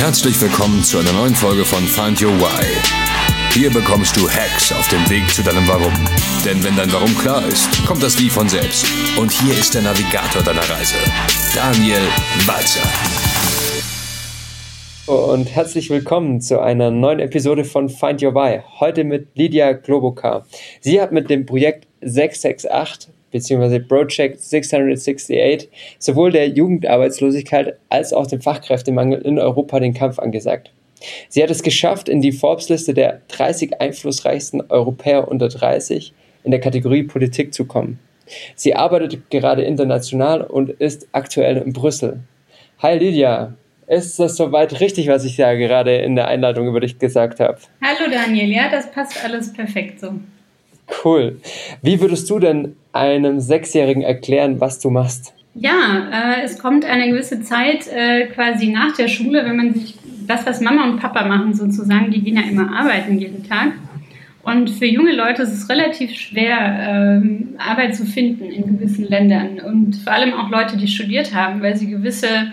Herzlich willkommen zu einer neuen Folge von Find Your Why. Hier bekommst du Hacks auf dem Weg zu deinem Warum. Denn wenn dein Warum klar ist, kommt das Wie von selbst. Und hier ist der Navigator deiner Reise, Daniel Walzer. Und herzlich willkommen zu einer neuen Episode von Find Your Why. Heute mit Lydia Globokar. Sie hat mit dem Projekt 668 bzw. Project 668 sowohl der Jugendarbeitslosigkeit als auch dem Fachkräftemangel in Europa den Kampf angesagt. Sie hat es geschafft, in die Forbes-Liste der 30 einflussreichsten Europäer unter 30 in der Kategorie Politik zu kommen. Sie arbeitet gerade international und ist aktuell in Brüssel. Hi Lydia, ist das soweit richtig, was ich da gerade in der Einladung über dich gesagt habe? Hallo Daniel, ja, das passt alles perfekt so. Cool. Wie würdest du denn einem Sechsjährigen erklären, was du machst? Ja, äh, es kommt eine gewisse Zeit äh, quasi nach der Schule, wenn man sich das, was Mama und Papa machen sozusagen, die gehen ja immer arbeiten jeden Tag. Und für junge Leute ist es relativ schwer, ähm, Arbeit zu finden in gewissen Ländern. Und vor allem auch Leute, die studiert haben, weil sie gewisse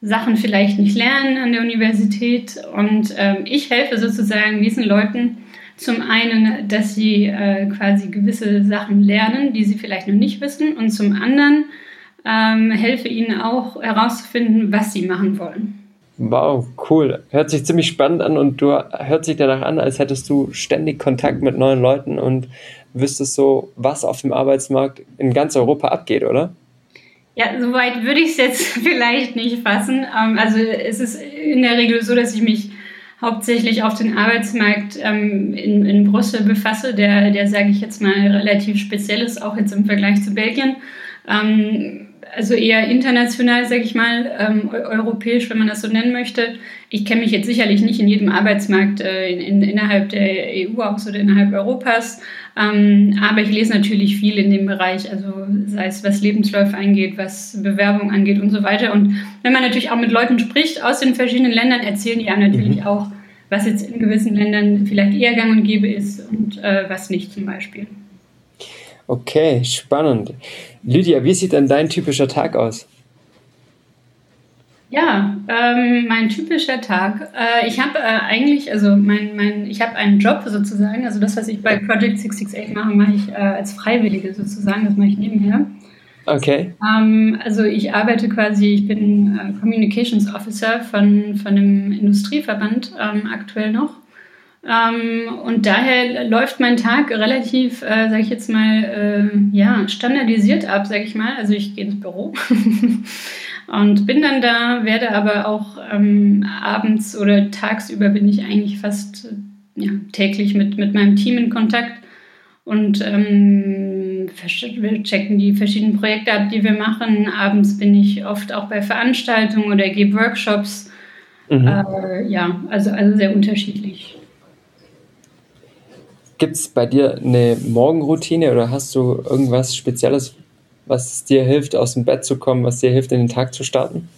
Sachen vielleicht nicht lernen an der Universität. Und ähm, ich helfe sozusagen diesen Leuten, zum einen, dass sie äh, quasi gewisse Sachen lernen, die sie vielleicht noch nicht wissen. Und zum anderen ähm, helfe ihnen auch herauszufinden, was sie machen wollen. Wow, cool. Hört sich ziemlich spannend an und du hört sich danach an, als hättest du ständig Kontakt mit neuen Leuten und wüsstest so, was auf dem Arbeitsmarkt in ganz Europa abgeht, oder? Ja, soweit würde ich es jetzt vielleicht nicht fassen. Ähm, also es ist in der Regel so, dass ich mich hauptsächlich auf den Arbeitsmarkt ähm, in, in Brüssel befasse, der, der sage ich jetzt mal, relativ speziell ist, auch jetzt im Vergleich zu Belgien. Ähm, also eher international, sage ich mal, ähm, europäisch, wenn man das so nennen möchte. Ich kenne mich jetzt sicherlich nicht in jedem Arbeitsmarkt äh, in, in, innerhalb der EU aus oder innerhalb Europas, ähm, aber ich lese natürlich viel in dem Bereich, also sei es was Lebensläufe angeht, was Bewerbung angeht und so weiter. Und wenn man natürlich auch mit Leuten spricht aus den verschiedenen Ländern, erzählen die einem natürlich mhm. auch, was jetzt in gewissen Ländern vielleicht eher gang und gäbe ist und äh, was nicht zum Beispiel. Okay, spannend. Lydia, wie sieht denn dein typischer Tag aus? Ja, ähm, mein typischer Tag. Äh, ich habe äh, eigentlich, also mein, mein, ich habe einen Job sozusagen. Also das, was ich bei Project 668 mache, mache ich äh, als Freiwillige sozusagen. Das mache ich nebenher. Okay. Ähm, also ich arbeite quasi, ich bin äh, Communications Officer von, von einem Industrieverband ähm, aktuell noch. Ähm, und daher läuft mein Tag relativ, äh, sage ich jetzt mal, äh, ja, standardisiert ab, sage ich mal. Also ich gehe ins Büro und bin dann da, werde aber auch ähm, abends oder tagsüber bin ich eigentlich fast ja, täglich mit, mit meinem Team in Kontakt und ähm, wir checken die verschiedenen Projekte ab, die wir machen. Abends bin ich oft auch bei Veranstaltungen oder gebe Workshops. Mhm. Äh, ja, also, also sehr unterschiedlich. Gibt es bei dir eine Morgenroutine oder hast du irgendwas Spezielles, was dir hilft, aus dem Bett zu kommen, was dir hilft, in den Tag zu starten?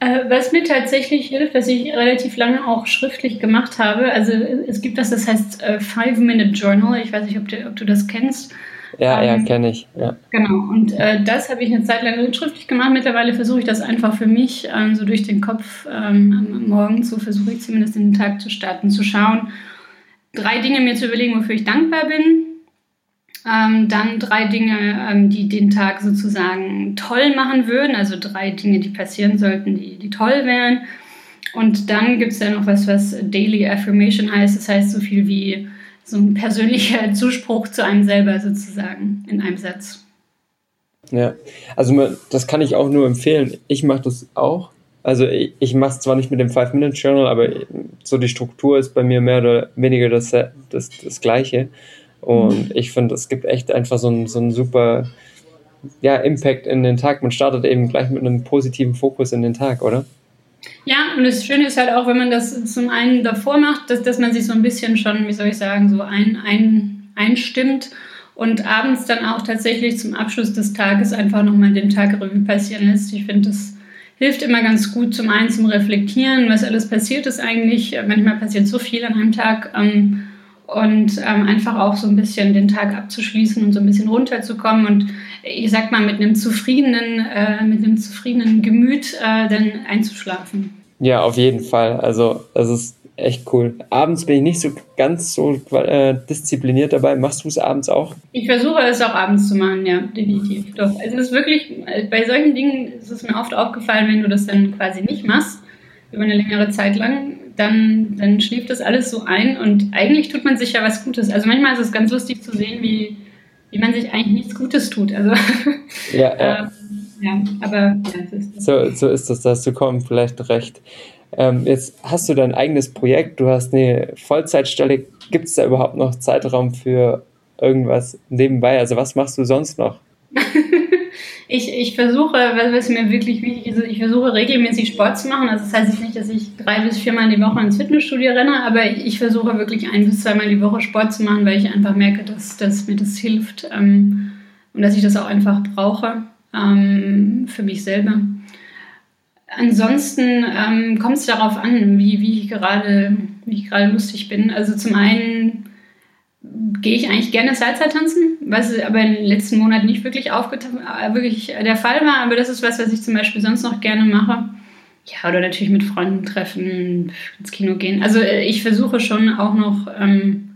Äh, was mir tatsächlich hilft, was ich relativ lange auch schriftlich gemacht habe, also es gibt das, das heißt äh, Five-Minute-Journal. Ich weiß nicht, ob du, ob du das kennst. Ja, ähm, ja, kenne ich. Ja. Genau, und äh, das habe ich eine Zeit lang schriftlich gemacht. Mittlerweile versuche ich das einfach für mich, ähm, so durch den Kopf ähm, am Morgen zu, versuche ich zumindest in den Tag zu starten, zu schauen, drei Dinge mir zu überlegen, wofür ich dankbar bin. Ähm, dann drei Dinge, ähm, die den Tag sozusagen toll machen würden, also drei Dinge, die passieren sollten, die, die toll wären. Und dann gibt es ja noch was, was Daily Affirmation heißt. Das heißt so viel wie so ein persönlicher Zuspruch zu einem selber sozusagen in einem Satz. Ja, also das kann ich auch nur empfehlen. Ich mache das auch. Also ich, ich mache es zwar nicht mit dem Five-Minute-Journal, aber so die Struktur ist bei mir mehr oder weniger das, das, das Gleiche. Und mhm. ich finde, es gibt echt einfach so einen, so einen super ja, Impact in den Tag. Man startet eben gleich mit einem positiven Fokus in den Tag, oder? Ja, und das Schöne ist halt auch, wenn man das zum einen davor macht, dass, dass man sich so ein bisschen schon, wie soll ich sagen, so ein, ein, einstimmt und abends dann auch tatsächlich zum Abschluss des Tages einfach nochmal den Tag Revue passieren lässt. Ich finde, das hilft immer ganz gut, zum einen zum Reflektieren, was alles passiert ist eigentlich. Manchmal passiert so viel an einem Tag. Ähm, und ähm, einfach auch so ein bisschen den Tag abzuschließen und so ein bisschen runterzukommen und ich sag mal mit einem zufriedenen, äh, mit einem zufriedenen Gemüt äh, dann einzuschlafen. Ja, auf jeden Fall. Also, das ist echt cool. Abends bin ich nicht so ganz so äh, diszipliniert dabei. Machst du es abends auch? Ich versuche es auch abends zu machen, ja, definitiv. Doch. Also es ist wirklich, bei solchen Dingen ist es mir oft aufgefallen, wenn du das dann quasi nicht machst, über eine längere Zeit lang, dann, dann schläft das alles so ein und eigentlich tut man sich ja was Gutes. Also manchmal ist es ganz lustig zu sehen, wie, wie man sich eigentlich nichts Gutes tut. Also ja, ja. ähm, ja, aber ja, so ist das. So, so ist das, da hast du kommen vielleicht recht. Ähm, jetzt hast du dein eigenes Projekt, du hast eine Vollzeitstelle. Gibt es da überhaupt noch Zeitraum für irgendwas nebenbei? Also was machst du sonst noch? ich, ich versuche, was mir wirklich wichtig ist, ich versuche regelmäßig Sport zu machen. Also das heißt nicht, dass ich drei bis viermal die Woche ins Fitnessstudio renne, aber ich versuche wirklich ein bis zweimal die Woche Sport zu machen, weil ich einfach merke, dass, dass mir das hilft ähm, und dass ich das auch einfach brauche ähm, für mich selber. Ansonsten ähm, kommt es darauf an, wie, wie, ich gerade, lustig bin. Also zum einen gehe ich eigentlich gerne Salsa tanzen, was aber in den letzten Monaten nicht wirklich, äh, wirklich der Fall war. Aber das ist was, was ich zum Beispiel sonst noch gerne mache. Ja, oder natürlich mit Freunden treffen, ins Kino gehen. Also äh, ich versuche schon auch noch ähm,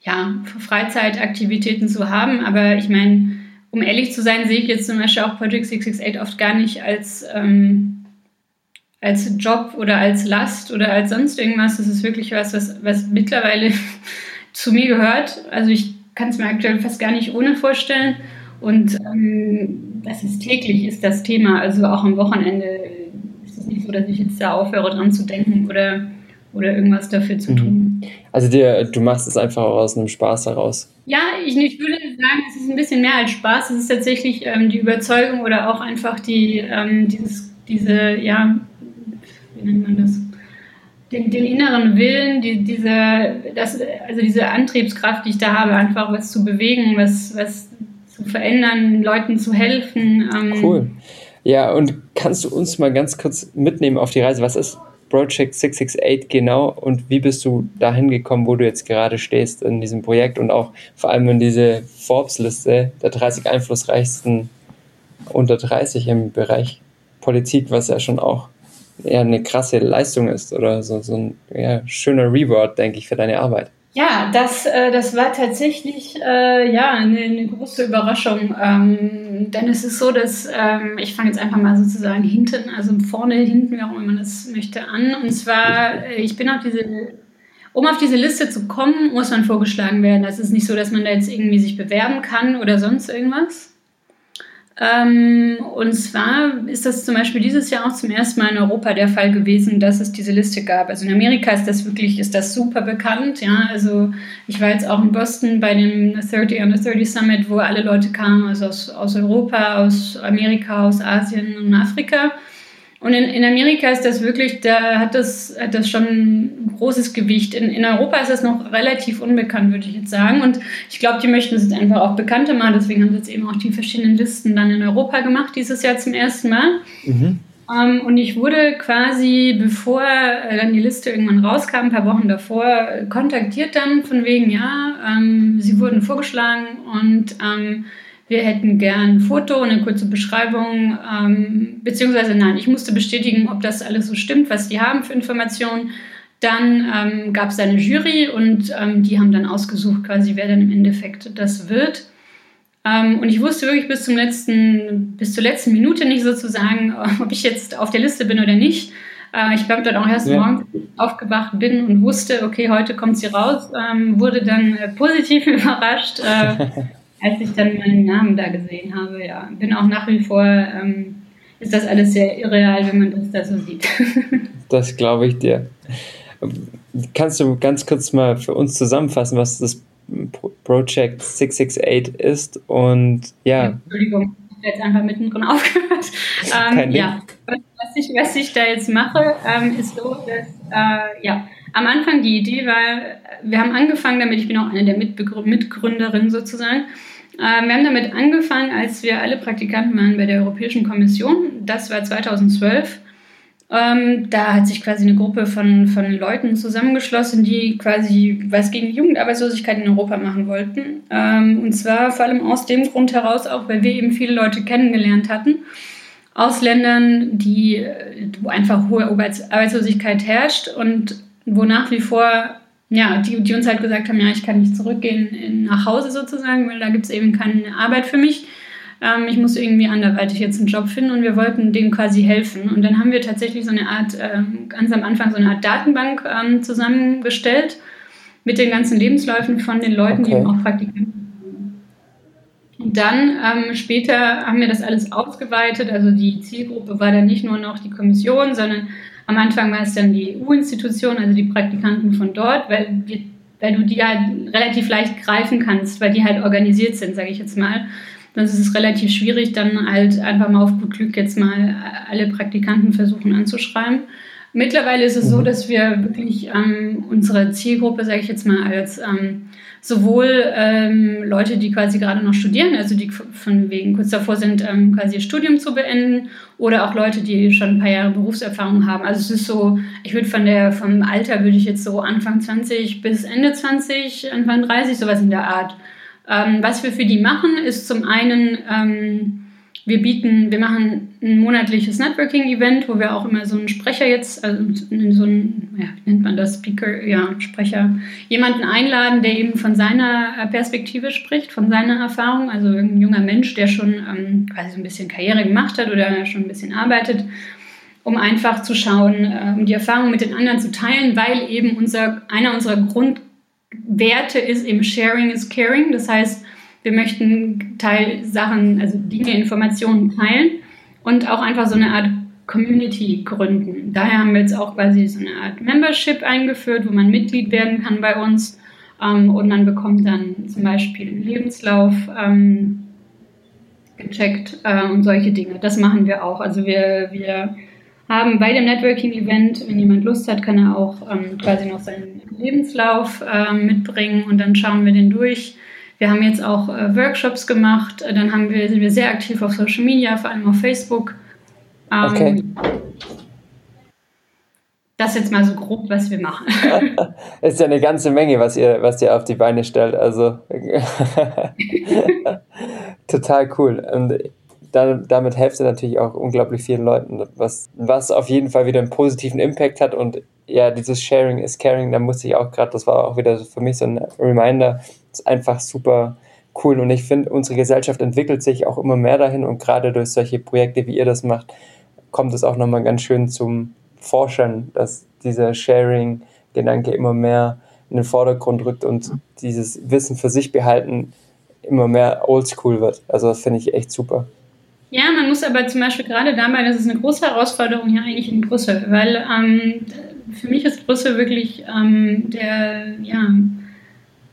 ja, Freizeitaktivitäten zu haben. Aber ich meine, um ehrlich zu sein, sehe ich jetzt zum Beispiel auch Project 668 oft gar nicht als, ähm, als Job oder als Last oder als sonst irgendwas. Das ist wirklich was, was, was mittlerweile zu mir gehört. Also ich kann es mir aktuell fast gar nicht ohne vorstellen. Und ähm, das ist täglich, ist das Thema. Also auch am Wochenende ist es nicht so, dass ich jetzt da aufhöre, dran zu denken oder, oder irgendwas dafür zu mhm. tun. Also dir, du machst es einfach aus einem Spaß heraus. Ja, ich, ich würde sagen, es ist ein bisschen mehr als Spaß. Es ist tatsächlich ähm, die Überzeugung oder auch einfach die, ähm, dieses, diese, ja, nennt man das? Den, den inneren Willen, die, diese, das, also diese Antriebskraft, die ich da habe, einfach was zu bewegen, was, was zu verändern, Leuten zu helfen. Ähm. Cool. Ja, und kannst du uns mal ganz kurz mitnehmen auf die Reise? Was ist Project 668 genau und wie bist du dahin gekommen, wo du jetzt gerade stehst in diesem Projekt und auch vor allem in diese Forbes-Liste der 30 einflussreichsten unter 30 im Bereich Politik, was ja schon auch eher eine krasse Leistung ist oder so, so ein ja, schöner Reward, denke ich, für deine Arbeit. Ja, das, äh, das war tatsächlich äh, ja, eine, eine große Überraschung. Ähm, denn es ist so, dass ähm, ich fange jetzt einfach mal sozusagen hinten, also vorne, hinten, wie auch immer man das möchte, an. Und zwar, äh, ich bin auf diese, um auf diese Liste zu kommen, muss man vorgeschlagen werden. Das ist nicht so, dass man da jetzt irgendwie sich bewerben kann oder sonst irgendwas. Ähm, und zwar ist das zum Beispiel dieses Jahr auch zum ersten Mal in Europa der Fall gewesen, dass es diese Liste gab. Also in Amerika ist das wirklich, ist das super bekannt. Ja, also ich war jetzt auch in Boston bei dem 30 on the 30 Summit, wo alle Leute kamen, also aus, aus Europa, aus Amerika, aus Asien und Afrika. Und in, in Amerika ist das wirklich, da hat das, hat das schon großes Gewicht. In, in Europa ist das noch relativ unbekannt, würde ich jetzt sagen. Und ich glaube, die möchten es jetzt einfach auch bekannter machen. Deswegen haben sie jetzt eben auch die verschiedenen Listen dann in Europa gemacht, dieses Jahr zum ersten Mal. Mhm. Um, ähm, und ich wurde quasi, bevor äh, dann die Liste irgendwann rauskam, ein paar Wochen davor, kontaktiert dann von wegen, ja, ähm, sie wurden vorgeschlagen und ähm, wir hätten gern ein Foto und eine kurze Beschreibung, ähm, beziehungsweise nein, ich musste bestätigen, ob das alles so stimmt, was die haben für Informationen. Dann ähm, gab es eine Jury und ähm, die haben dann ausgesucht, quasi wer dann im Endeffekt das wird. Ähm, und ich wusste wirklich bis, zum letzten, bis zur letzten Minute nicht sozusagen, ob ich jetzt auf der Liste bin oder nicht. Äh, ich glaube, dann auch erst ja. morgens aufgewacht bin und wusste, okay, heute kommt sie raus, ähm, wurde dann äh, positiv überrascht. Äh, als ich dann meinen Namen da gesehen habe, ja, bin auch nach wie vor, ähm, ist das alles sehr irreal, wenn man das da so sieht. das glaube ich dir. Kannst du ganz kurz mal für uns zusammenfassen, was das Project 668 ist und ja. Entschuldigung, ich habe jetzt einfach mittendrin aufgehört. Ähm, ja, was ich, was ich da jetzt mache, ähm, ist so, dass äh, ja, am Anfang die Idee war, wir haben angefangen damit, ich bin auch eine der Mitgründerinnen sozusagen, ähm, wir haben damit angefangen, als wir alle Praktikanten waren bei der Europäischen Kommission. Das war 2012. Ähm, da hat sich quasi eine Gruppe von, von Leuten zusammengeschlossen, die quasi was gegen Jugendarbeitslosigkeit in Europa machen wollten. Ähm, und zwar vor allem aus dem Grund heraus, auch weil wir eben viele Leute kennengelernt hatten, Ausländern, die, wo einfach hohe Arbeitslosigkeit herrscht und wo nach wie vor, ja, die, die uns halt gesagt haben, ja, ich kann nicht zurückgehen in, nach Hause sozusagen, weil da gibt es eben keine Arbeit für mich. Ähm, ich muss irgendwie anderweitig jetzt einen Job finden und wir wollten dem quasi helfen. Und dann haben wir tatsächlich so eine Art, äh, ganz am Anfang so eine Art Datenbank ähm, zusammengestellt mit den ganzen Lebensläufen von den Leuten, okay. die eben auch Praktikanten und dann ähm, später haben wir das alles ausgeweitet. Also die Zielgruppe war dann nicht nur noch die Kommission, sondern am Anfang war es dann die EU-Institution, also die Praktikanten von dort, weil, weil du die halt relativ leicht greifen kannst, weil die halt organisiert sind, sage ich jetzt mal. Sonst ist es relativ schwierig, dann halt einfach mal auf gut Glück jetzt mal alle Praktikanten versuchen anzuschreiben. Mittlerweile ist es so, mhm. dass wir wirklich ähm, unsere Zielgruppe, sage ich jetzt mal, als ähm, sowohl ähm, Leute, die quasi gerade noch studieren, also die von wegen kurz davor sind, ähm, quasi ihr Studium zu beenden, oder auch Leute, die schon ein paar Jahre Berufserfahrung haben. Also es ist so, ich würde von der vom Alter würde ich jetzt so Anfang 20 bis Ende 20, Anfang 30 sowas in der Art. Ähm, was wir für die machen, ist zum einen ähm, wir bieten, wir machen ein monatliches Networking-Event, wo wir auch immer so einen Sprecher jetzt, also so einen, ja, wie nennt man das, Speaker, ja, Sprecher, jemanden einladen, der eben von seiner Perspektive spricht, von seiner Erfahrung, also ein junger Mensch, der schon ähm, quasi so ein bisschen Karriere gemacht hat oder schon ein bisschen arbeitet, um einfach zu schauen, äh, um die Erfahrung mit den anderen zu teilen, weil eben unser, einer unserer Grundwerte ist eben Sharing is Caring, das heißt, wir möchten Teil Sachen, also Dinge, Informationen teilen und auch einfach so eine Art Community gründen. Daher haben wir jetzt auch quasi so eine Art Membership eingeführt, wo man Mitglied werden kann bei uns ähm, und man bekommt dann zum Beispiel einen Lebenslauf ähm, gecheckt äh, und solche Dinge. Das machen wir auch. Also wir, wir haben bei dem Networking-Event, wenn jemand Lust hat, kann er auch ähm, quasi noch seinen Lebenslauf äh, mitbringen und dann schauen wir den durch wir haben jetzt auch äh, Workshops gemacht, dann haben wir, sind wir sehr aktiv auf Social Media, vor allem auf Facebook. Ähm, okay. Das ist jetzt mal so grob, was wir machen. Ist ja eine ganze Menge, was ihr, was ihr auf die Beine stellt. Also total cool. Und dann, damit helft ihr natürlich auch unglaublich vielen Leuten, was, was auf jeden Fall wieder einen positiven Impact hat. Und ja, dieses Sharing is Caring, da musste ich auch gerade, das war auch wieder für mich so ein Reminder, ist einfach super cool. Und ich finde, unsere Gesellschaft entwickelt sich auch immer mehr dahin und gerade durch solche Projekte, wie ihr das macht, kommt es auch nochmal ganz schön zum Forschern, dass dieser Sharing-Gedanke immer mehr in den Vordergrund rückt und dieses Wissen für sich behalten immer mehr oldschool wird. Also das finde ich echt super. Ja, man muss aber zum Beispiel gerade dabei, das ist eine große Herausforderung hier eigentlich in Brüssel, weil ähm, für mich ist Brüssel wirklich ähm, der, ja,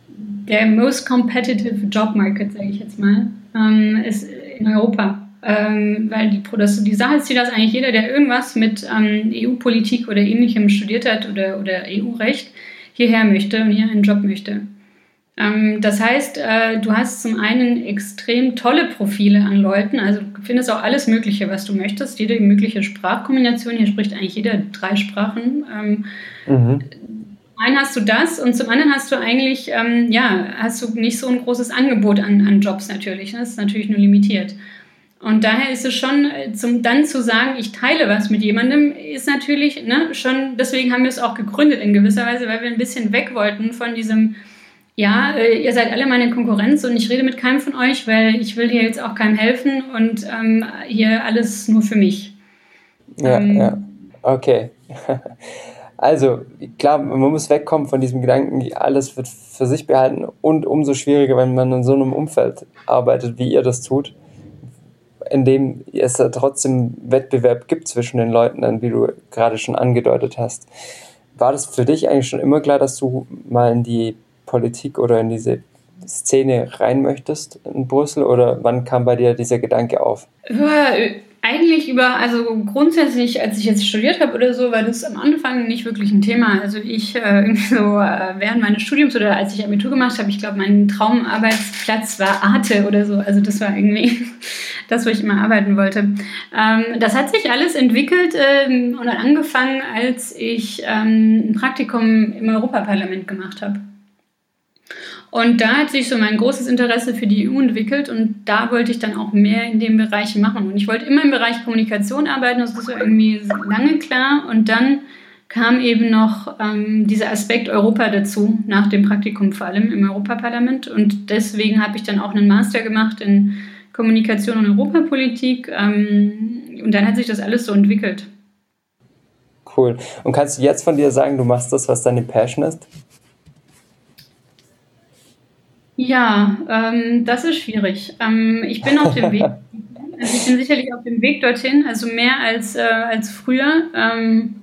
der most competitive Job Market, sage ich jetzt mal, ähm, ist in Europa. Ähm, weil die, das, die Sache ist die, dass eigentlich jeder, der irgendwas mit ähm, EU-Politik oder ähnlichem studiert hat oder, oder EU-Recht, hierher möchte und hier einen Job möchte. Ähm, das heißt, äh, du hast zum einen extrem tolle Profile an Leuten, also du findest auch alles Mögliche, was du möchtest, jede mögliche Sprachkombination, hier spricht eigentlich jeder drei Sprachen. Ähm, mhm einen hast du das und zum anderen hast du eigentlich, ähm, ja, hast du nicht so ein großes Angebot an, an Jobs natürlich. Ne? Das ist natürlich nur limitiert. Und daher ist es schon, äh, zum, dann zu sagen, ich teile was mit jemandem, ist natürlich ne, schon, deswegen haben wir es auch gegründet in gewisser Weise, weil wir ein bisschen weg wollten von diesem, ja, äh, ihr seid alle meine Konkurrenz und ich rede mit keinem von euch, weil ich will hier jetzt auch keinem helfen und ähm, hier alles nur für mich. Ja, ähm, ja. okay. Also, klar, man muss wegkommen von diesem Gedanken, alles wird für sich behalten und umso schwieriger, wenn man in so einem Umfeld arbeitet, wie ihr das tut, in dem es da trotzdem Wettbewerb gibt zwischen den Leuten, wie du gerade schon angedeutet hast. War das für dich eigentlich schon immer klar, dass du mal in die Politik oder in diese Szene rein möchtest in Brüssel oder wann kam bei dir dieser Gedanke auf? Eigentlich über, also grundsätzlich, als ich jetzt studiert habe oder so, war das am Anfang nicht wirklich ein Thema. Also ich äh, irgendwie so äh, während meines Studiums oder als ich Abitur gemacht habe, ich glaube, mein Traumarbeitsplatz war Arte oder so. Also das war irgendwie das, wo ich immer arbeiten wollte. Ähm, das hat sich alles entwickelt ähm, und angefangen, als ich ähm, ein Praktikum im Europaparlament gemacht habe. Und da hat sich so mein großes Interesse für die EU entwickelt und da wollte ich dann auch mehr in dem Bereich machen. Und ich wollte immer im Bereich Kommunikation arbeiten, das ist irgendwie lange klar. Und dann kam eben noch ähm, dieser Aspekt Europa dazu, nach dem Praktikum vor allem im Europaparlament. Und deswegen habe ich dann auch einen Master gemacht in Kommunikation und Europapolitik. Ähm, und dann hat sich das alles so entwickelt. Cool. Und kannst du jetzt von dir sagen, du machst das, was deine Passion ist? Ja, ähm, das ist schwierig. Ähm, ich bin auf dem Weg. Also ich bin sicherlich auf dem Weg dorthin, also mehr als, äh, als früher. Ähm,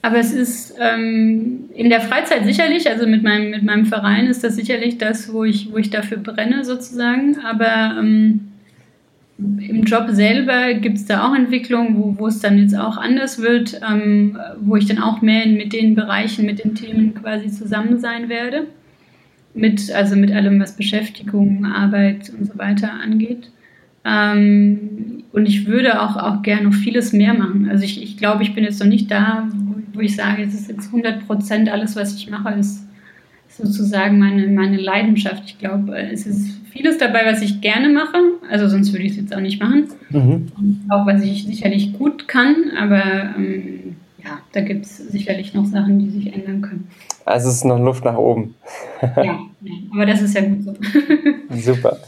aber es ist ähm, in der Freizeit sicherlich, also mit meinem, mit meinem Verein ist das sicherlich das, wo ich, wo ich dafür brenne sozusagen. Aber ähm, im Job selber gibt es da auch Entwicklungen, wo, wo es dann jetzt auch anders wird, ähm, wo ich dann auch mehr mit den Bereichen, mit den Themen quasi zusammen sein werde mit, also mit allem, was Beschäftigung, Arbeit und so weiter angeht. Ähm, und ich würde auch, auch gerne noch vieles mehr machen. Also ich, ich glaube, ich bin jetzt noch nicht da, wo, wo ich sage, es ist jetzt 100 Prozent alles, was ich mache, ist sozusagen meine, meine Leidenschaft. Ich glaube, es ist vieles dabei, was ich gerne mache. Also sonst würde ich es jetzt auch nicht machen. Mhm. Auch was ich sicherlich gut kann, aber ähm, ja, da gibt es sicherlich noch Sachen, die sich ändern können. Also es ist noch Luft nach oben. ja, aber das ist ja gut so. Super.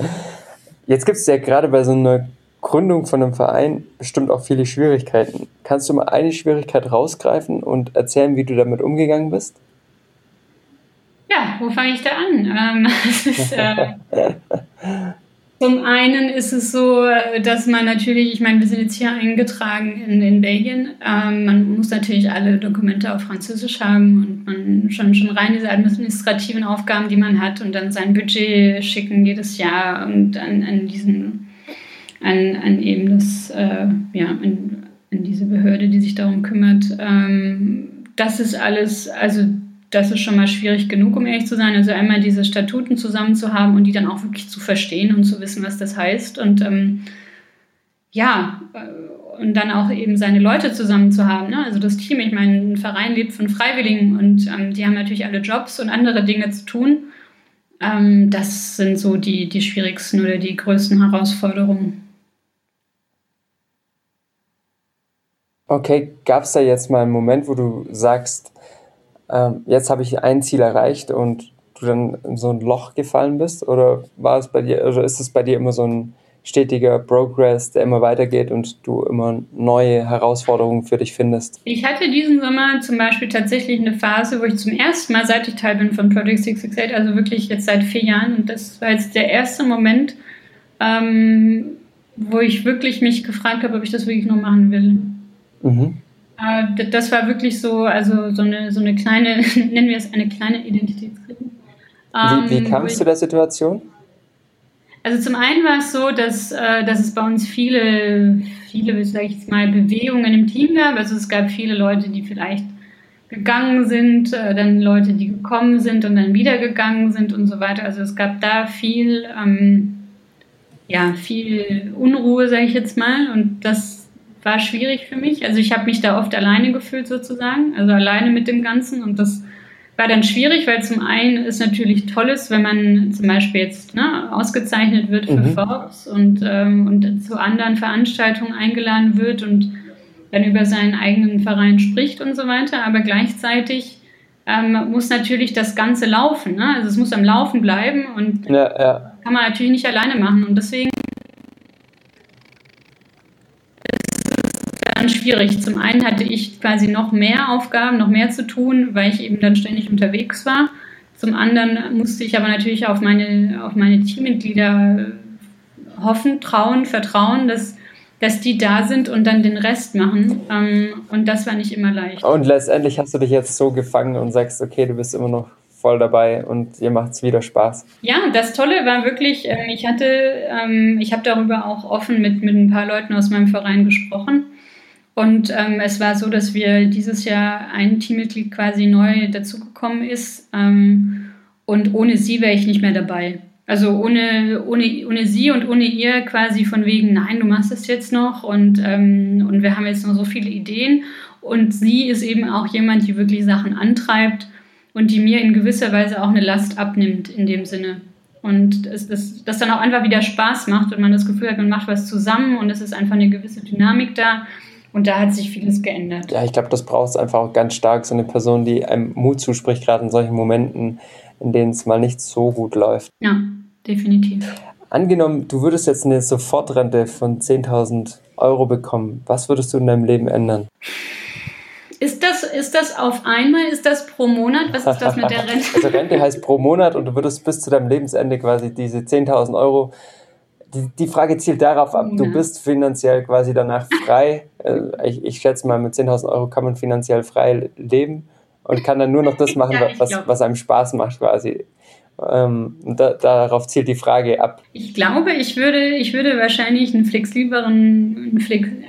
Jetzt gibt es ja gerade bei so einer Gründung von einem Verein bestimmt auch viele Schwierigkeiten. Kannst du mal eine Schwierigkeit rausgreifen und erzählen, wie du damit umgegangen bist? Ja, wo fange ich da an? Ähm, ist, äh, Zum einen ist es so, dass man natürlich, ich meine, wir sind jetzt hier eingetragen in, in Belgien. Ähm, man muss natürlich alle Dokumente auf Französisch haben und man schon, schon rein diese administrativen Aufgaben, die man hat und dann sein Budget schicken jedes Jahr und an, an diesen, an, an eben das, äh, ja, an, an diese Behörde, die sich darum kümmert. Ähm, das ist alles, also das ist schon mal schwierig genug, um ehrlich zu sein. Also einmal diese Statuten zusammen zu haben und die dann auch wirklich zu verstehen und zu wissen, was das heißt. Und ähm, ja, äh, und dann auch eben seine Leute zusammen zu haben. Ne? Also das Team, ich meine, ein Verein lebt von Freiwilligen und ähm, die haben natürlich alle Jobs und andere Dinge zu tun. Ähm, das sind so die, die schwierigsten oder die größten Herausforderungen. Okay, gab es da jetzt mal einen Moment, wo du sagst, ähm, jetzt habe ich ein Ziel erreicht und du dann in so ein Loch gefallen bist? Oder war es bei dir, oder ist es bei dir immer so ein stetiger Progress, der immer weitergeht und du immer neue Herausforderungen für dich findest? Ich hatte diesen Sommer zum Beispiel tatsächlich eine Phase, wo ich zum ersten Mal, seit ich Teil bin von Project 668, also wirklich jetzt seit vier Jahren, und das war jetzt der erste Moment, ähm, wo ich wirklich mich gefragt habe, ob ich das wirklich noch machen will. Mhm. Äh, das war wirklich so, also so eine, so eine kleine, nennen wir es eine kleine Identitätskrise. wie, wie ähm, kam es zu der Situation? Also zum einen war es so, dass, äh, dass es bei uns viele, viele, sag ich jetzt mal, Bewegungen im Team gab. Also es gab viele Leute, die vielleicht gegangen sind, äh, dann Leute, die gekommen sind und dann wieder gegangen sind und so weiter. Also es gab da viel, ähm, ja, viel Unruhe, sage ich jetzt mal. Und das war schwierig für mich. Also ich habe mich da oft alleine gefühlt sozusagen, also alleine mit dem Ganzen und das war dann schwierig, weil zum einen ist natürlich tolles, wenn man zum Beispiel jetzt ne, ausgezeichnet wird für mhm. Forbes und, ähm, und zu anderen Veranstaltungen eingeladen wird und dann über seinen eigenen Verein spricht und so weiter, aber gleichzeitig ähm, muss natürlich das Ganze laufen. Ne? Also es muss am Laufen bleiben und ja, ja. kann man natürlich nicht alleine machen und deswegen dann schwierig. Zum einen hatte ich quasi noch mehr Aufgaben, noch mehr zu tun, weil ich eben dann ständig unterwegs war. Zum anderen musste ich aber natürlich auf meine, auf meine Teammitglieder hoffen, trauen, vertrauen, dass, dass die da sind und dann den Rest machen. Ähm, und das war nicht immer leicht. Und letztendlich hast du dich jetzt so gefangen und sagst, okay, du bist immer noch voll dabei und ihr macht es wieder Spaß. Ja, das Tolle war wirklich, ähm, ich hatte, ähm, ich habe darüber auch offen mit, mit ein paar Leuten aus meinem Verein gesprochen. Und ähm, es war so, dass wir dieses Jahr ein Teammitglied quasi neu dazugekommen ist. Ähm, und ohne sie wäre ich nicht mehr dabei. Also ohne, ohne, ohne sie und ohne ihr quasi von wegen, nein, du machst es jetzt noch und, ähm, und wir haben jetzt noch so viele Ideen. Und sie ist eben auch jemand, die wirklich Sachen antreibt. und die mir in gewisser Weise auch eine Last abnimmt in dem Sinne. Und es, das, das dann auch einfach wieder Spaß macht und man das Gefühl hat, man macht was zusammen und es ist einfach eine gewisse Dynamik da. Und da hat sich vieles geändert. Ja, ich glaube, das braucht es einfach auch ganz stark, so eine Person, die einem Mut zuspricht, gerade in solchen Momenten, in denen es mal nicht so gut läuft. Ja, definitiv. Angenommen, du würdest jetzt eine Sofortrente von 10.000 Euro bekommen. Was würdest du in deinem Leben ändern? Ist das, ist das auf einmal? Ist das pro Monat? Was ist das mit der Rente? also Rente heißt pro Monat und du würdest bis zu deinem Lebensende quasi diese 10.000 Euro. Die, die Frage zielt darauf ab, du bist finanziell quasi danach frei. Äh, ich, ich schätze mal, mit 10.000 Euro kann man finanziell frei leben und kann dann nur noch das machen, ja, was, was einem Spaß macht quasi. Ähm, da, darauf zielt die Frage ab. Ich glaube, ich würde, ich würde wahrscheinlich einen flexibleren,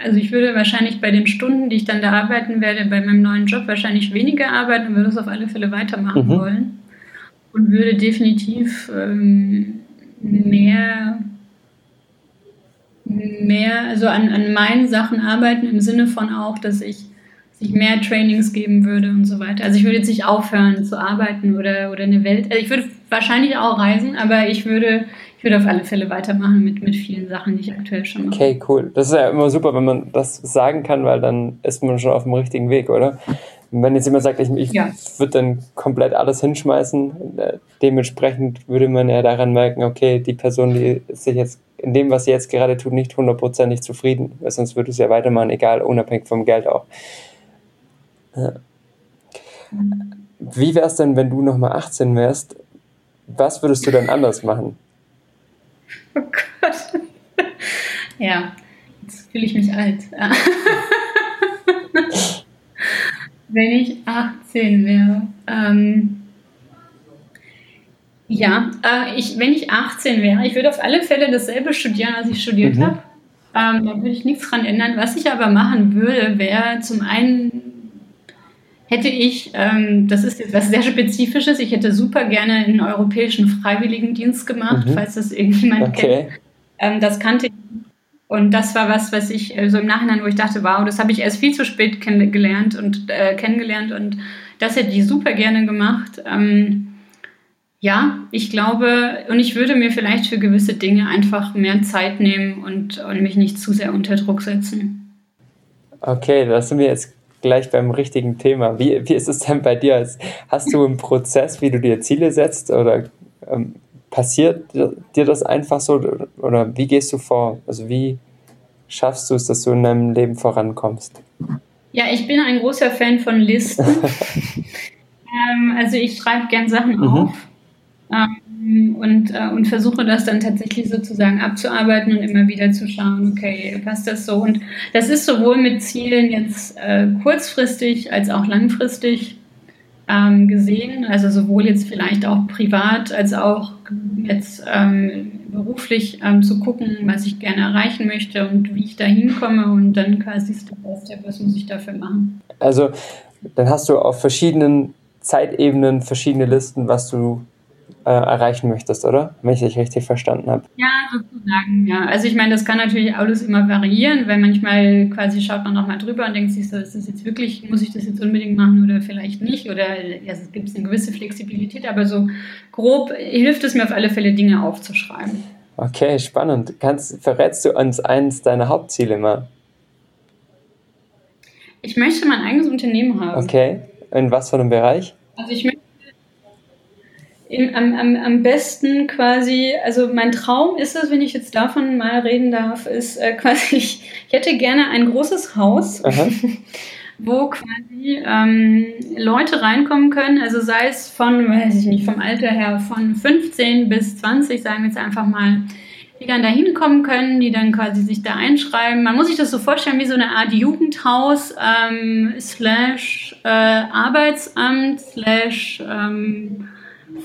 also ich würde wahrscheinlich bei den Stunden, die ich dann da arbeiten werde, bei meinem neuen Job wahrscheinlich weniger arbeiten und würde es auf alle Fälle weitermachen mhm. wollen. Und würde definitiv ähm, mehr, mehr, also an, an meinen Sachen arbeiten, im Sinne von auch, dass ich ich mehr Trainings geben würde und so weiter. Also ich würde jetzt nicht aufhören zu arbeiten oder, oder eine Welt. Also ich würde wahrscheinlich auch reisen, aber ich würde, ich würde auf alle Fälle weitermachen mit, mit vielen Sachen, die ich aktuell schon mache. Okay, cool. Das ist ja immer super, wenn man das sagen kann, weil dann ist man schon auf dem richtigen Weg, oder? Wenn jetzt jemand sagt, ich, ich ja. würde dann komplett alles hinschmeißen, äh, dementsprechend würde man ja daran merken, okay, die Person, die ist sich jetzt in dem, was sie jetzt gerade tut, nicht hundertprozentig zufrieden, weil sonst würde es ja weitermachen, egal, unabhängig vom Geld auch. Ja. Wie wäre es denn, wenn du nochmal 18 wärst? Was würdest du denn anders machen? Oh Gott. Ja, jetzt fühle ich mich alt. wenn ich 18 wäre. Ähm, ja, äh, ich, wenn ich 18 wäre, ich würde auf alle Fälle dasselbe studieren, als ich studiert mhm. habe. Ähm, da würde ich nichts dran ändern. Was ich aber machen würde, wäre zum einen hätte ich, ähm, das ist jetzt was sehr Spezifisches, ich hätte super gerne einen europäischen Freiwilligendienst gemacht, mhm. falls das irgendjemand okay. kennt. Ähm, das kannte ich. Und das war was, was ich äh, so im Nachhinein, wo ich dachte, wow, das habe ich erst viel zu spät kennengelernt und äh, kennengelernt und das hätte ich super gerne gemacht. Ähm, ja, ich glaube, und ich würde mir vielleicht für gewisse Dinge einfach mehr Zeit nehmen und, und mich nicht zu sehr unter Druck setzen. Okay, das sind wir jetzt gleich beim richtigen Thema. Wie, wie ist es denn bei dir? Hast du einen Prozess, wie du dir Ziele setzt oder ähm, passiert dir das einfach so oder wie gehst du vor? Also wie schaffst du es, dass du in deinem Leben vorankommst? Ja, ich bin ein großer Fan von Listen. ähm, also ich schreibe gern Sachen mhm. auf. Ähm, und, äh, und versuche das dann tatsächlich sozusagen abzuarbeiten und immer wieder zu schauen, okay, passt das so? Und das ist sowohl mit Zielen jetzt äh, kurzfristig als auch langfristig ähm, gesehen, also sowohl jetzt vielleicht auch privat als auch jetzt ähm, beruflich ähm, zu gucken, was ich gerne erreichen möchte und wie ich da hinkomme und dann quasi Step by Step, was muss ich dafür machen. Also dann hast du auf verschiedenen Zeitebenen verschiedene Listen, was du äh, erreichen möchtest, oder? Wenn ich dich richtig verstanden habe. Ja, sozusagen, ja. Also ich meine, das kann natürlich alles immer variieren, weil manchmal quasi schaut man nochmal drüber und denkt sich so, ist das jetzt wirklich, muss ich das jetzt unbedingt machen oder vielleicht nicht? Oder ja, es gibt eine gewisse Flexibilität, aber so grob hilft es mir auf alle Fälle, Dinge aufzuschreiben. Okay, spannend. Kannst, verrätst du uns eins deiner Hauptziele mal? Ich möchte mein eigenes Unternehmen haben. Okay. In was für einem Bereich? Also ich möchte am, am, am besten quasi, also mein Traum ist es, wenn ich jetzt davon mal reden darf, ist äh, quasi, ich, ich hätte gerne ein großes Haus, wo quasi ähm, Leute reinkommen können, also sei es von, weiß ich nicht, vom Alter her von 15 bis 20, sagen wir jetzt einfach mal, die dann da hinkommen können, die dann quasi sich da einschreiben. Man muss sich das so vorstellen wie so eine Art Jugendhaus ähm, slash äh, Arbeitsamt slash ähm,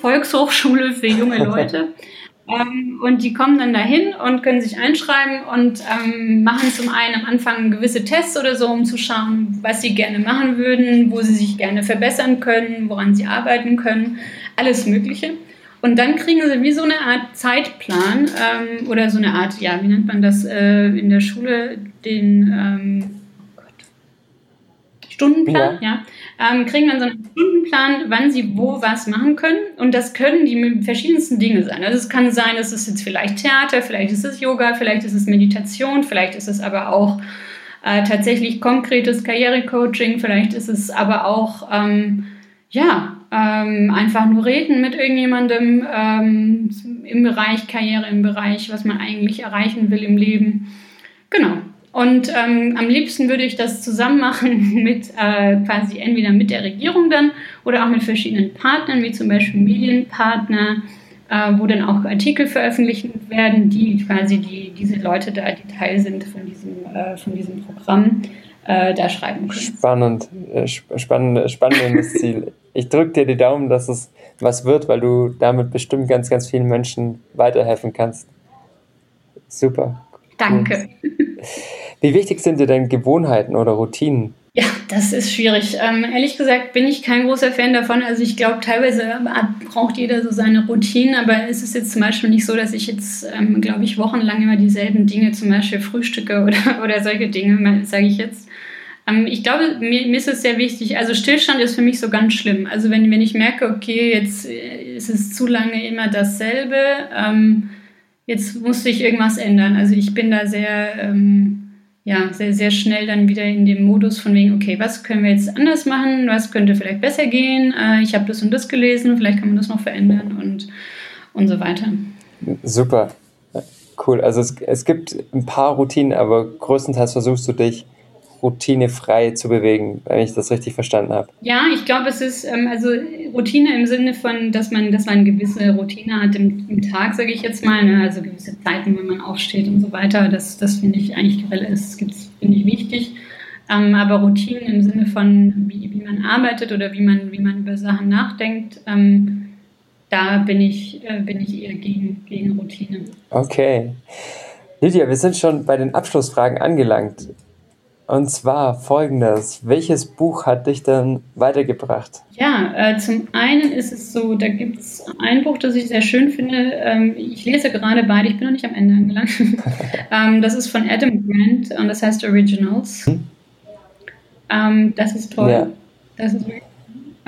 Volkshochschule für junge Leute. ähm, und die kommen dann dahin und können sich einschreiben und ähm, machen zum einen am Anfang gewisse Tests oder so, um zu schauen, was sie gerne machen würden, wo sie sich gerne verbessern können, woran sie arbeiten können, alles Mögliche. Und dann kriegen sie wie so eine Art Zeitplan ähm, oder so eine Art, ja, wie nennt man das äh, in der Schule, den, ähm, Stundenplan, ja, ja ähm, kriegen dann so einen Stundenplan, wann sie wo was machen können. Und das können die verschiedensten Dinge sein. Also es kann sein, es jetzt vielleicht Theater, vielleicht ist es Yoga, vielleicht ist es Meditation, vielleicht ist es aber auch äh, tatsächlich konkretes Karrierecoaching, vielleicht ist es aber auch, ähm, ja, ähm, einfach nur reden mit irgendjemandem ähm, im Bereich Karriere, im Bereich, was man eigentlich erreichen will im Leben. Genau. Und ähm, am liebsten würde ich das zusammen machen mit äh, quasi entweder mit der Regierung dann oder auch mit verschiedenen Partnern, wie zum Beispiel Medienpartner, äh, wo dann auch Artikel veröffentlicht werden, die quasi die, diese Leute da, die Teil sind von diesem, äh, von diesem Programm, äh, da schreiben können. Spannend, äh, spannend, spannendes Ziel. Ich drücke dir die Daumen, dass es was wird, weil du damit bestimmt ganz, ganz vielen Menschen weiterhelfen kannst. Super. Danke. Wie wichtig sind dir denn Gewohnheiten oder Routinen? Ja, das ist schwierig. Ähm, ehrlich gesagt bin ich kein großer Fan davon. Also ich glaube, teilweise braucht jeder so seine Routinen, aber es ist jetzt zum Beispiel nicht so, dass ich jetzt, ähm, glaube ich, wochenlang immer dieselben Dinge, zum Beispiel Frühstücke oder, oder solche Dinge, sage ich jetzt. Ähm, ich glaube, mir, mir, ist es sehr wichtig, also Stillstand ist für mich so ganz schlimm. Also wenn, wenn ich merke, okay, jetzt äh, ist es zu lange immer dasselbe, ähm, jetzt muss sich irgendwas ändern. Also ich bin da sehr... Ja, sehr, sehr schnell dann wieder in dem Modus von wegen, okay, was können wir jetzt anders machen, was könnte vielleicht besser gehen, äh, ich habe das und das gelesen, vielleicht kann man das noch verändern und, und so weiter. Super, cool. Also es, es gibt ein paar Routinen, aber größtenteils versuchst du dich routinefrei zu bewegen, wenn ich das richtig verstanden habe. Ja, ich glaube, es ist ähm, also Routine im Sinne von, dass man, dass man eine gewisse Routine hat im, im Tag, sage ich jetzt mal, ne? also gewisse Zeiten, wenn man aufsteht und so weiter. Das, das finde ich eigentlich das finde ich wichtig. Ähm, aber Routinen im Sinne von, wie, wie man arbeitet oder wie man, wie man über Sachen nachdenkt, ähm, da bin ich, äh, bin ich eher gegen, gegen Routine. Okay. Lydia, wir sind schon bei den Abschlussfragen angelangt. Und zwar folgendes. Welches Buch hat dich denn weitergebracht? Ja, äh, zum einen ist es so, da gibt es ein Buch, das ich sehr schön finde. Ähm, ich lese gerade beide, ich bin noch nicht am Ende angelangt. ähm, das ist von Adam Grant und das heißt Originals. Hm? Ähm, das ist toll. Ja. Das ist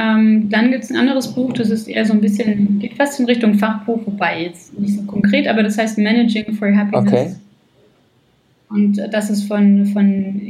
ähm, dann gibt es ein anderes Buch, das ist eher so ein bisschen, geht fast in Richtung Fachbuch, wobei jetzt nicht so konkret, aber das heißt Managing for Happiness. Okay. Und das ist von, von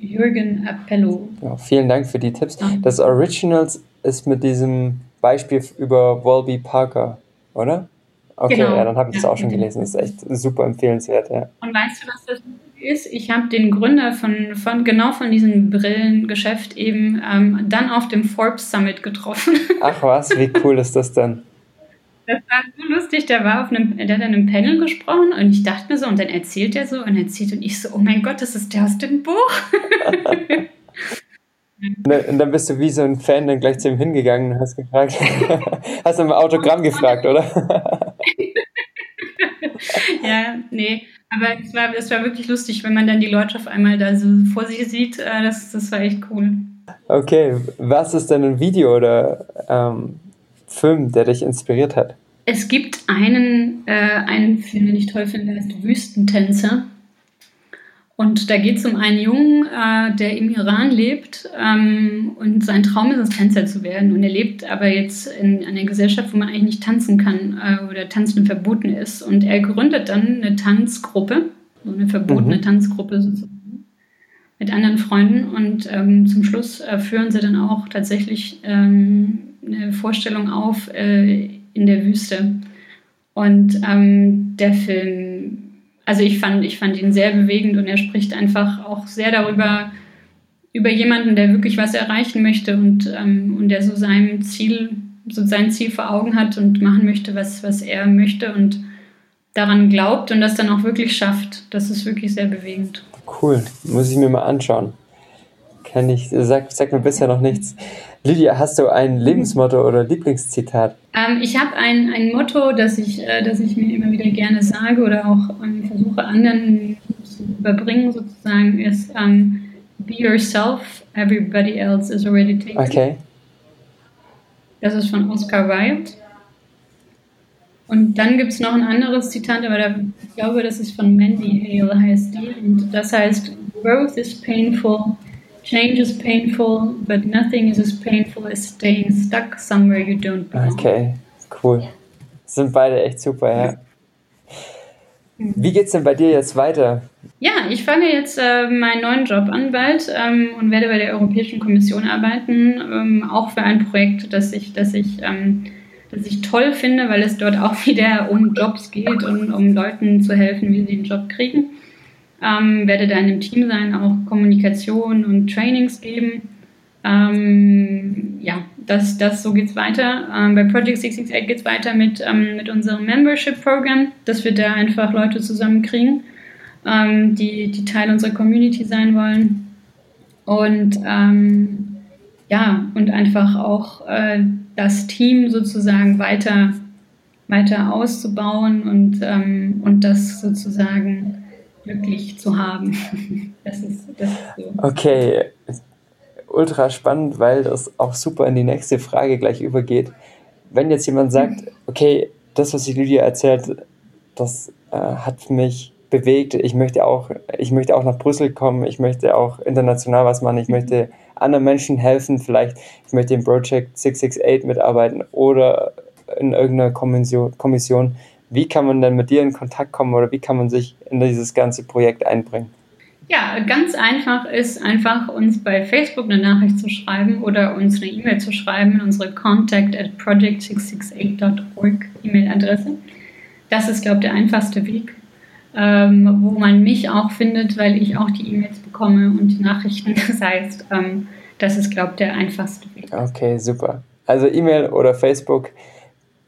Jürgen Appello. Ja, vielen Dank für die Tipps. Das Originals ist mit diesem Beispiel über Wolby Parker, oder? Okay, genau. ja, dann habe ich das ja, auch schon gelesen. Das ist echt super empfehlenswert, ja. Und weißt du, was das ist? Ich habe den Gründer von, von genau von diesem Brillengeschäft eben ähm, dann auf dem Forbes Summit getroffen. Ach was, wie cool ist das denn? Das war so lustig, der war auf einem, der hat an einem Panel gesprochen und ich dachte mir so, und dann erzählt er so und erzählt und ich so, oh mein Gott, das ist der aus dem Buch. und dann bist du wie so ein Fan dann gleich zu ihm hingegangen und hast gefragt, hast du im Autogramm gefragt, oder? ja, nee, aber es war, es war wirklich lustig, wenn man dann die Leute auf einmal da so vor sich sieht, äh, das, das war echt cool. Okay, was ist denn ein Video oder ähm, Film, der dich inspiriert hat? Es gibt einen, äh, einen Film, den ich toll finde, der heißt Wüstentänzer. Und da geht es um einen Jungen, äh, der im Iran lebt ähm, und sein Traum ist es, Tänzer zu werden. Und er lebt aber jetzt in einer Gesellschaft, wo man eigentlich nicht tanzen kann äh, oder Tanzen verboten ist. Und er gründet dann eine Tanzgruppe, so eine verbotene mhm. Tanzgruppe sozusagen, mit anderen Freunden. Und ähm, zum Schluss äh, führen sie dann auch tatsächlich ähm, eine Vorstellung auf äh, in der Wüste. Und ähm, der Film, also ich fand, ich fand ihn sehr bewegend und er spricht einfach auch sehr darüber, über jemanden, der wirklich was erreichen möchte und, ähm, und der so sein Ziel, so sein Ziel vor Augen hat und machen möchte, was, was er möchte und daran glaubt und das dann auch wirklich schafft. Das ist wirklich sehr bewegend. Cool, muss ich mir mal anschauen. Kann ich, sag, sag mir bisher noch nichts. Lydia, hast du ein Lebensmotto oder Lieblingszitat? Ähm, ich habe ein, ein Motto, das ich, äh, das ich mir immer wieder gerne sage oder auch ähm, versuche anderen zu überbringen, sozusagen, ist ähm, Be yourself, everybody else is already taken. Okay. Das ist von Oscar Wilde. Und dann gibt es noch ein anderes Zitat, aber da, ich glaube, das ist von Mandy Hale, heißt die. Und das heißt, Growth is painful, Change is painful, but nothing is as painful as staying stuck somewhere you don't belong. Okay, cool. Sind beide echt super, ja. Wie geht's denn bei dir jetzt weiter? Ja, ich fange jetzt äh, meinen neuen Job an bald ähm, und werde bei der Europäischen Kommission arbeiten, ähm, auch für ein Projekt, das ich, das ich, ähm, das ich toll finde, weil es dort auch wieder um Jobs geht und um Leuten zu helfen, wie sie einen Job kriegen. Ähm, werde da in einem Team sein, auch Kommunikation und Trainings geben. Ähm, ja, das, das, so geht es weiter. Ähm, bei Project 668 geht es weiter mit, ähm, mit unserem Membership-Programm, dass wir da einfach Leute zusammenkriegen, ähm, die, die Teil unserer Community sein wollen. Und ähm, ja, und einfach auch äh, das Team sozusagen weiter, weiter auszubauen und, und das sozusagen glücklich zu haben. Das ist, das ist so. Okay, ultra spannend, weil das auch super in die nächste Frage gleich übergeht. Wenn jetzt jemand sagt, okay, das, was die Lydia erzählt, das äh, hat mich bewegt, ich möchte, auch, ich möchte auch nach Brüssel kommen, ich möchte auch international was machen, ich möchte anderen Menschen helfen, vielleicht ich möchte im Project 668 mitarbeiten oder in irgendeiner Kommission, Kommission wie kann man denn mit dir in Kontakt kommen oder wie kann man sich in dieses ganze Projekt einbringen? Ja, ganz einfach ist einfach uns bei Facebook eine Nachricht zu schreiben oder uns eine E-Mail zu schreiben in unsere contact at project668.org E-Mail-Adresse. Das ist, glaube ich, der einfachste Weg, ähm, wo man mich auch findet, weil ich auch die E-Mails bekomme und die Nachrichten. Das heißt, ähm, das ist, glaube ich, der einfachste Weg. Okay, super. Also E-Mail oder Facebook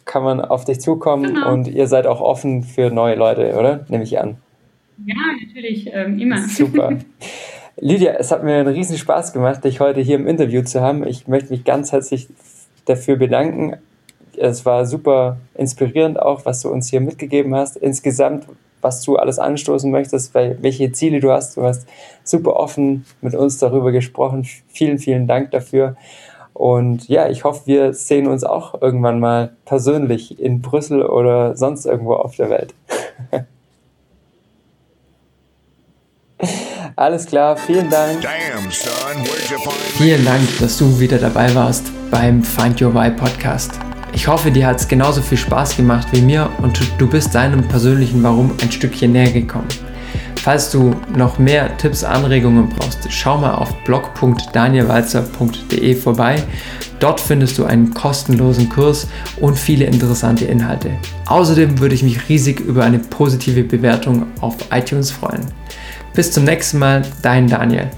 kann man auf dich zukommen genau. und ihr seid auch offen für neue Leute, oder? Nehme ich an. Ja, natürlich, ähm, immer. Super. Lydia, es hat mir einen riesen Spaß gemacht, dich heute hier im Interview zu haben. Ich möchte mich ganz herzlich dafür bedanken. Es war super inspirierend auch, was du uns hier mitgegeben hast. Insgesamt, was du alles anstoßen möchtest, welche Ziele du hast. Du hast super offen mit uns darüber gesprochen. Vielen, vielen Dank dafür. Und ja, ich hoffe, wir sehen uns auch irgendwann mal persönlich in Brüssel oder sonst irgendwo auf der Welt. Alles klar, vielen Dank. Damn, son, vielen Dank, dass du wieder dabei warst beim Find Your Why Podcast. Ich hoffe, dir hat es genauso viel Spaß gemacht wie mir und du bist deinem persönlichen Warum ein Stückchen näher gekommen. Falls du noch mehr Tipps, Anregungen brauchst, schau mal auf blog.danielwalzer.de vorbei. Dort findest du einen kostenlosen Kurs und viele interessante Inhalte. Außerdem würde ich mich riesig über eine positive Bewertung auf iTunes freuen. Bis zum nächsten Mal, dein Daniel.